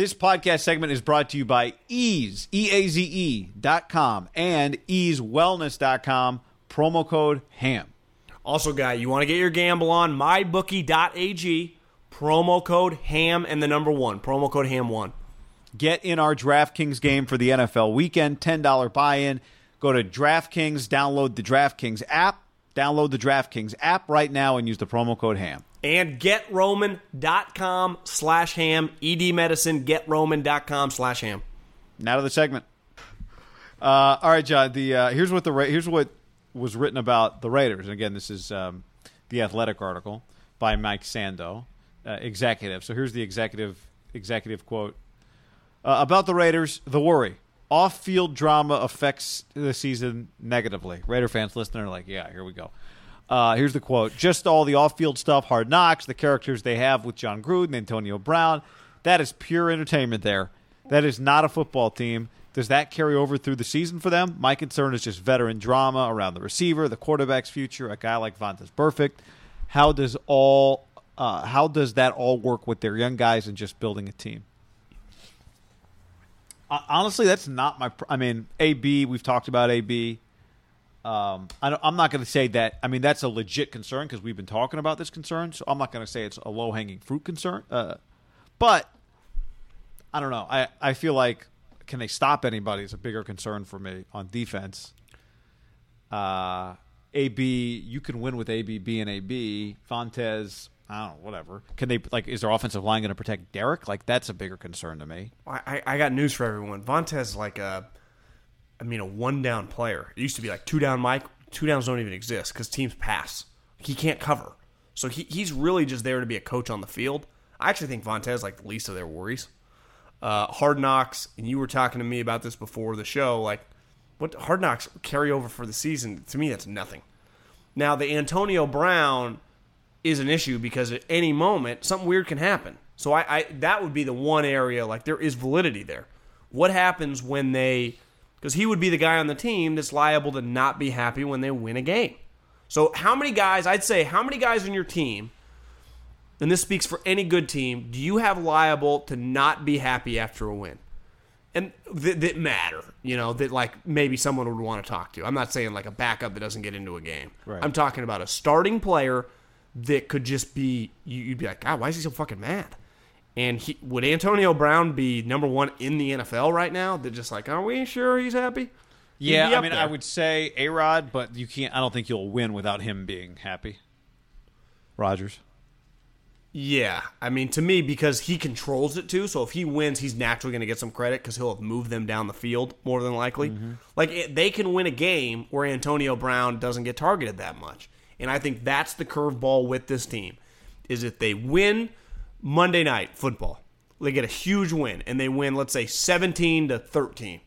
This podcast segment is brought to you by Eaze, E A Z E dot com and EazeWellness.com, promo code HAM. Also, guy, you want to get your gamble on mybookie.ag, promo code HAM and the number one, promo code HAM1. Get in our DraftKings game for the NFL weekend, $10 buy in. Go to DraftKings, download the DraftKings app, download the DraftKings app right now, and use the promo code HAM. And getroman.com slash ham, ED medicine, getroman.com slash ham. Now to the segment. Uh, all right, John. The uh, here's what the Ra- here's what was written about the Raiders. And again, this is um, the Athletic article by Mike Sando, uh, executive. So here's the executive executive quote uh, about the Raiders. The worry: off-field drama affects the season negatively. Raider fans listening are like, yeah, here we go. Uh, here's the quote: Just all the off-field stuff, hard knocks, the characters they have with Jon Gruden, Antonio Brown. That is pure entertainment. There, that is not a football team. Does that carry over through the season for them? My concern is just veteran drama around the receiver, the quarterback's future, a guy like Vontaze Burfict. How does all uh, how does that all work with their young guys and just building a team? Honestly, that's not my. Pr- I mean, AB. We've talked about AB. Um, I am not going to say that. I mean, that's a legit concern because we've been talking about this concern. So I'm not going to say it's a low hanging fruit concern. Uh, but I don't know. I I feel like can they stop anybody is a bigger concern for me on defense. Uh, AB, you can win with AB being AB. Vontaze, I don't know, whatever. Can they like? Is their offensive line going to protect Derek? Like that's a bigger concern to me. I, I got news for everyone. Vontaze like a, I mean, a one down player. It used to be like two down Mike. Two downs don't even exist because teams pass. He can't cover. So he, he's really just there to be a coach on the field. I actually think Vontaze like the least of their worries. Uh, hard knocks, and you were talking to me about this before the show. Like, what hard knocks carry over for the season? To me, that's nothing. Now, the Antonio Brown is an issue because at any moment something weird can happen. So I, I that would be the one area like there is validity there. What happens when they because he would be the guy on the team that's liable to not be happy when they win a game. So how many guys, I'd say how many guys on your team and this speaks for any good team, do you have liable to not be happy after a win? And that, that matter, you know, that like maybe someone would want to talk to. I'm not saying like a backup that doesn't get into a game. Right. I'm talking about a starting player that could just be you'd be like, God, why is he so fucking mad? And he, would Antonio Brown be number one in the NFL right now? They're just like, are we sure he's happy? He'd Yeah, I mean, there. I would say A Rod, but you can't. I don't think you'll win without him being happy. Rodgers. Yeah, I mean, to me, because he controls it too. So if he wins, he's naturally going to get some credit because he'll have moved them down the field more than likely. Mm-hmm. Like it, they can win a game where Antonio Brown doesn't get targeted that much, and I think that's the curveball with this team is if they win Monday night football, they get a huge win and they win, let's say seventeen to thirteen,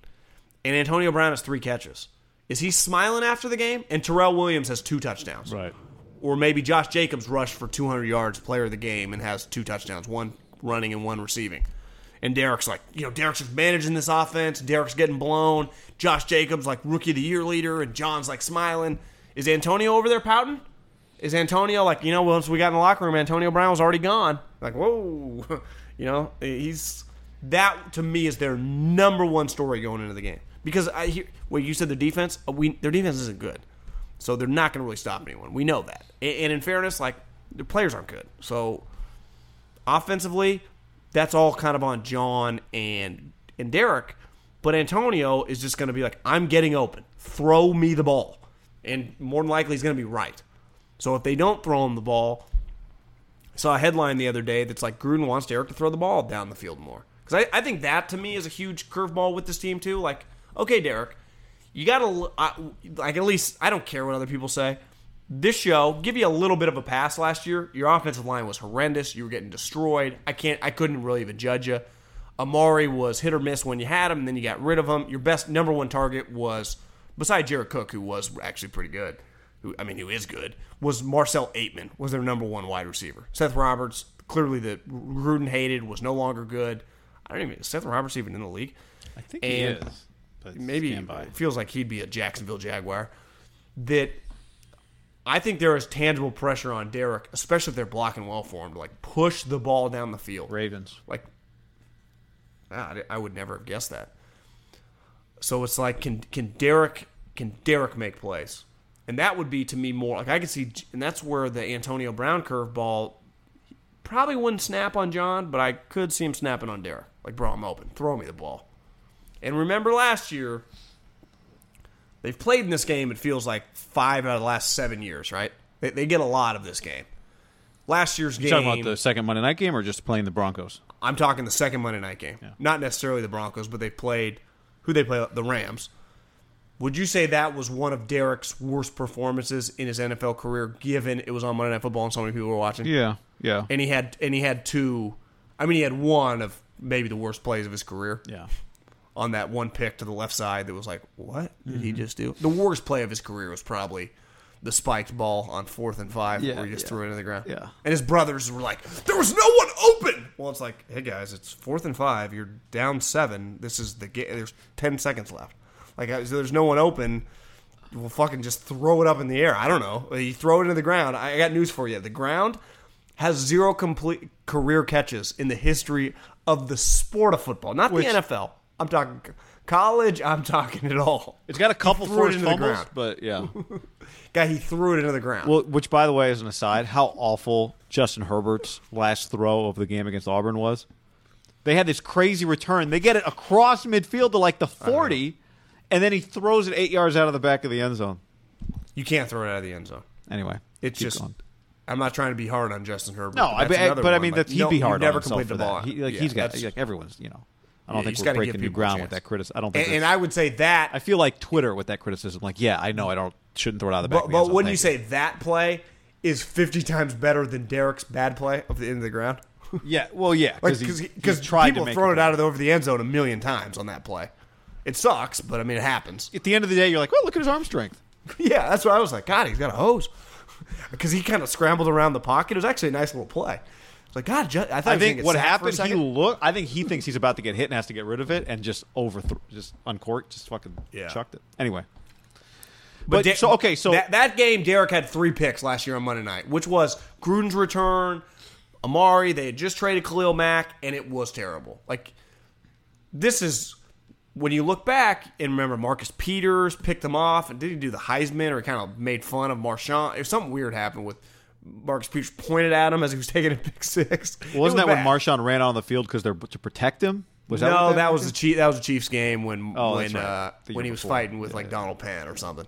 and Antonio Brown has three catches. Is he smiling after the game? And Tyrell Williams has two touchdowns. Right. or maybe Josh Jacobs rushed for 200 yards, player of the game, and has two touchdowns, one running and one receiving. And Derek's like, you know, Derek's just managing this offense. Derek's getting blown. Josh Jacobs like rookie of the year leader, and Jon's like smiling. Is Antonio over there pouting? Is Antonio like, you know, once we got in the locker room, Antonio Brown was already gone. Like, whoa, you know, he's that to me is their number one story going into the game because I hear well, you said their defense, uh, we their defense isn't good, so they're not going to really stop anyone. We know that, and, in fairness, like the players aren't good, so offensively, that's all kind of on Jon and and Derek. But Antonio is just going to be like, I'm getting open. Throw me the ball. And more than likely, he's going to be right. So if they don't throw him the ball, I saw a headline the other day that's like Gruden wants Derek to throw the ball down the field more. Because I, I think that to me is a huge curveball with this team too. Like, okay, Derek, you got to like at least I don't care what other people say. This show give you a little bit of a pass last year. Your offensive line was horrendous. You were getting destroyed. I can't. I couldn't really even judge you. Amari was hit or miss when you had him, and then you got rid of him. Your best number one target was, beside Jared Cook, who was actually pretty good, who I mean, who is good, was Marcel Ateman, was their number one wide receiver. Seth Roberts, clearly the Gruden hated, was no longer good. I don't even is Seth Roberts even in the league. I think And he is. But Maybe it feels like he'd be a Jacksonville Jaguar. That I think there is tangible pressure on Derek, especially if they're blocking well for him, to like push the ball down the field. Ravens. Like, ah, I I would never have guessed that. So it's like, can can Derek can Derek make plays? And that would be to me more like I could see, and that's where the Antonio Brown curveball probably wouldn't snap on Jon, but I could see him snapping on Derek. Like, bro, I'm open. Throw me the ball. And remember last year, they've played in this game. It feels like five out of the last seven years, right? They, they get a lot of this game. Last year's game You game. talking about the second Monday night game or just playing the Broncos? I'm talking the second Monday night game. Not necessarily the Broncos, but they played who they play the Rams. Would you say that was one of Derek's worst performances in his NFL career, given it was on Monday Night Football and so many people were watching? Yeah, yeah, And he had and he had two. I mean, he had one of maybe the worst plays of his career yeah. on that one pick to the left side. That was like, what did Mm-hmm. he just do? The worst play of his career was probably the spiked ball on fourth and five, Yeah, where he just yeah. threw it into the ground. Yeah. and his brothers were like, "There was no one open." Well, it's like, hey guys, it's fourth and five. You're down seven. This is the game. There's ten seconds left. Like, so there's no one open. We'll fucking just throw it up in the air. I don't know. You throw it into the ground. I got news for you. The ground has zero complete career catches in the history of the sport of football, not Which- the NFL. I'm talking college. I'm talking it all. It's got a couple forced into the fumbles, ground. but yeah. Guy, he threw it into the ground. well, which by the way, as an aside, how awful Justin Herbert's last throw of the game against Auburn was. They had this crazy return. They get it across midfield to like the forty, and then he throws it eight yards out of the back of the end zone. you can't throw it out of the end zone. Anyway, It's keep just. going. I'm not trying to be hard on Justin Herbert. no. but I, but, another but I mean, that he'd be hard never on himself completed for the ball. that. He, like Yeah, he's got that's- like everyone's. You know, I don't Yeah, you think just we're gotta breaking new people a ground with chance. that criticism. I don't think. and, and that's- I would say that. I feel like Twitter with that criticism. Like, yeah, I know I don't shouldn't throw it out of the back. but of the end but zone. wouldn't you Thank say that play is 50 times better than Derek's bad play of the end of the ground? Yeah, well, yeah, Like because people to make thrown it it out of the, over the end zone a million times on that play. It sucks, but I mean it happens. At the end of the day, you're like, well, look at his arm strength. yeah, that's what I was like. God, he's got a hose because he kind of scrambled around the pocket. It was actually a nice little play. It's like God, I thought I think what sacked for a happened, he look. I think he thinks he's about to get hit and has to get rid of it, and just overthrow, just uncorked, just fucking Yeah. chucked it. Anyway, but, Da- so okay, so that, that game, Derek had three picks last year on Monday night, which was Gruden's return, Amari. They had just traded Khalil Mack, and it was terrible. Like this is when you look back and remember Marcus Peters picked him off, and did he do the Heisman or kind of made fun of Marshawn? If something weird happened with Marcus Peters pointed at him as he was taking a pick six. It wasn't that was when bad. Marshawn ran out on the field because they're to protect him? Was that no, what that, was the Chief. That was the Chiefs game when Oh, when right. uh, when he was before. fighting with Yeah, like yeah. Donald Penn or something,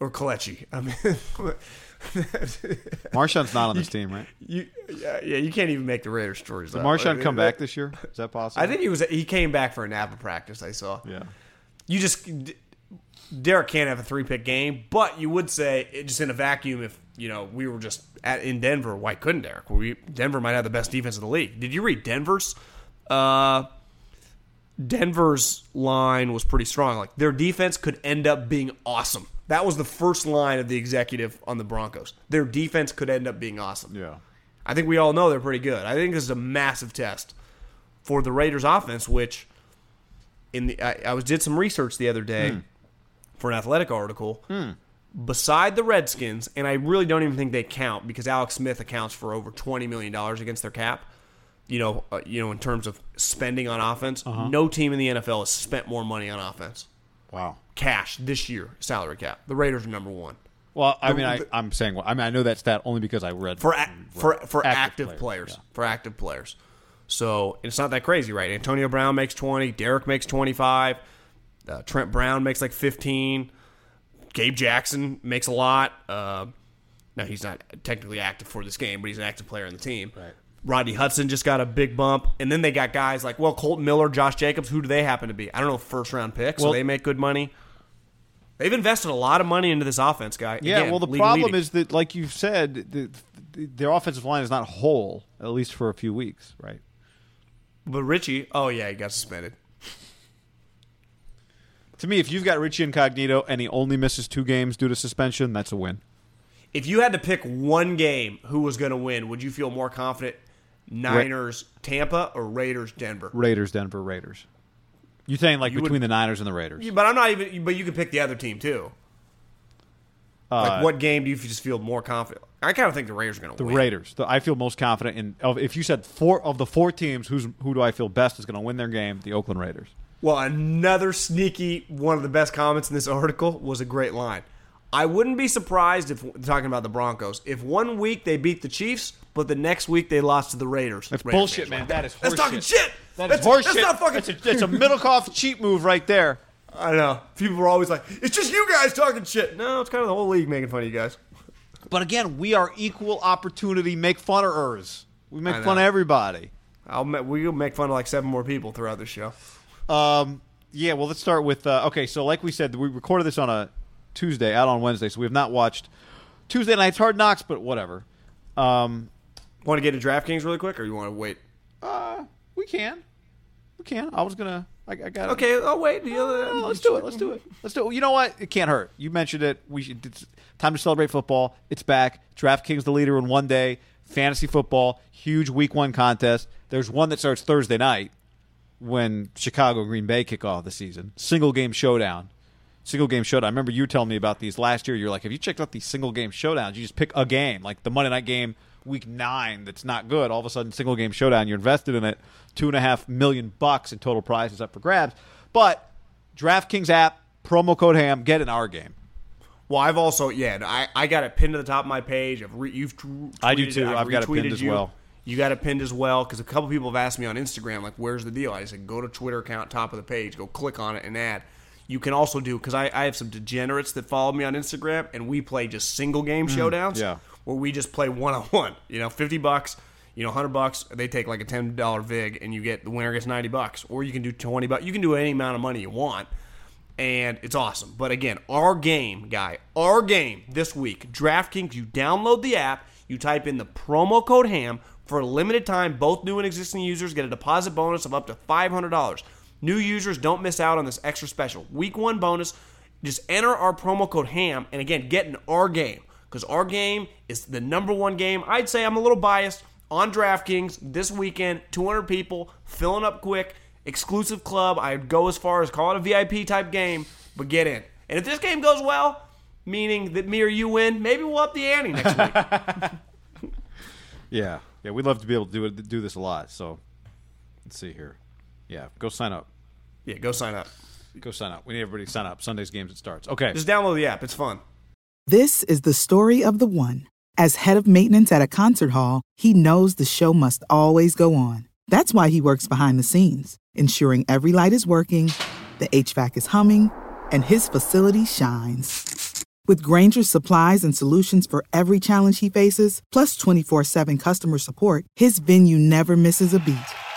or Kelechi. I mean, Marshawn's not on this team, right? you yeah, yeah, you can't even make the Raiders stories. Did up. Marshawn Like, come back this year? Is that possible? I think he was. He came back for a Napa practice. I saw. Yeah. You just Derek can't have a three pick game, but you would say it just in a vacuum if you know we were just at in Denver. Why couldn't Derek? We Denver might have the best defense in the league. Did you read Denver's? Uh, Denver's line was pretty strong. Like their defense could end up being awesome. That was the first line of the executive on the Broncos. Their defense could end up being awesome. Yeah. I think we all know they're pretty good. I think this is a massive test for the Raiders offense, which in the I, I was did some research the other day hmm. for an athletic article. Hmm. Beside the Redskins, and I really don't even think they count because Alex Smith accounts for over twenty million dollars against their cap. You know, uh, you know, in terms of spending on offense, no team in the NFL has spent more money on offense, Wow. cash this year, salary cap. The Raiders are number one Well, I The- mean, I, the- I'm saying, I mean, I know that's that stat only because I read for a, for for Active active, players, players, yeah. for active players. So it's not that crazy, right? Antonio Brown makes twenty, Derek makes twenty five, uh, Trent Brown makes like fifteen, Gabe Jackson makes a lot. Uh, now he's not technically active for this game, but he's an active player in the team. Right. Rodney Hudson just got a big bump, and then they got guys like well Kolton Miller, Josh Jacobs. Who do they happen to be? I don't know, first round picks. Well- so they make good money. They've invested a lot of money into this offense, guy. Yeah, Again, well, the league problem leading. is that, like you've said, the, the, their offensive line is not whole, at least for a few weeks, right? But Richie, oh yeah, he got suspended. To me, if you've got Richie Incognito and he only misses two games due to suspension, that's a win. If you had to pick one game who was going to win, would you feel more confident Niners Tampa or Raiders Denver? Raiders, Denver, Raiders. You saying like You would- between the Niners and the Raiders? Yeah, But I'm not even. But you can pick the other team too. Uh, Like what game do you just feel more confident? I kind of think the Raiders are going to win. The win. Raiders. The, I feel most confident in. If you said four of the four teams, who's who do I feel best is going to win their game? The Oakland Raiders. Well, another sneaky one of the best comments in this article was a great line. I wouldn't be surprised if talking about the Broncos if one week they beat the Chiefs, but the next week they lost to the Raiders. That's Raiders bullshit, fans man. That is That's talking shit. That that's, is horseshit. That's not fucking. It's a, it's a Middlecoff cheat move right there. I know. People were always like, "It's just you guys talking shit." No, it's kind of the whole league making fun of you guys. But again, we are equal opportunity make funnerers. We make fun of everybody. I'll we'll make fun of like seven more people throughout this show. Um, yeah, well, let's start with. Uh, okay, so like we said, we recorded this on a Tuesday, out on Wednesday, so we have not watched Tuesday night's Hard Knocks, but whatever. Um, Want to get to DraftKings really quick, or you want to wait? uh, we can, we can. I was gonna. I, I got Okay, I'll wait. Let's do it. Let's do it. Let's do it. You know what? It can't hurt. You mentioned it. We should. It's time to celebrate football. It's back. DraftKings the leader in one day. Fantasy football, huge week one contest. There's one that starts Thursday night when Chicago Green Bay kick off the season. Single game showdown. Single game showdown. I remember you telling me about these last year. You're like, have you checked out these single game showdowns? You just pick a game, like the Monday night game, week nine, that's not good. All of a sudden, single game showdown. You're invested in it. Two and a half million bucks in total prizes up for grabs. But DraftKings app, promo code Ham, get in our game. Well, I've also yeah, I, I got it pinned to the top of my page. I've re, you've t- I do tweeted too. it, I've got it pinned retweeted as well. You got it pinned as well because a couple people have asked me on Instagram like, "Where's the deal?" I said, "Go to Twitter account, top of the page, go click on it and add." You can also do because I, I have some degenerates that follow me on Instagram, and we play just single game showdowns. Mm, yeah. where we just play one on one. You know, fifty bucks. You know, hundred bucks. They take like a ten dollar vig, and you get the winner gets ninety bucks. Or you can do twenty bucks. You can do any amount of money you want and it's awesome. But again, our game, guy, our game this week, DraftKings, you download the app, you type in the promo code HAM. For a limited time, both new and existing users get a deposit bonus of up to $500. New users don't miss out on this extra special. Week one bonus, just enter our promo code HAM and again, get in our game. Because our game is the number one game. I'd say I'm a little biased on DraftKings this weekend. 200 people, filling up quick exclusive club. I'd go as far as call it a VIP type game, but get in. And if this game goes well, meaning that me or you win, maybe we'll up the ante next week. Yeah, yeah, we'd love to be able to do it, do this a lot. So let's see here. Yeah, go sign up. Yeah, go sign up. Go sign up. We need everybody to sign up. Sunday's games it starts. Okay. Just download the app. It's fun. This is the story of the one. As head of maintenance at a concert hall, he knows the show must always go on. That's why he works behind the scenes, ensuring every light is working, the HVAC is humming, and his facility shines. With Grainger's supplies and solutions for every challenge he faces, plus 24 7 customer support, his venue never misses a beat.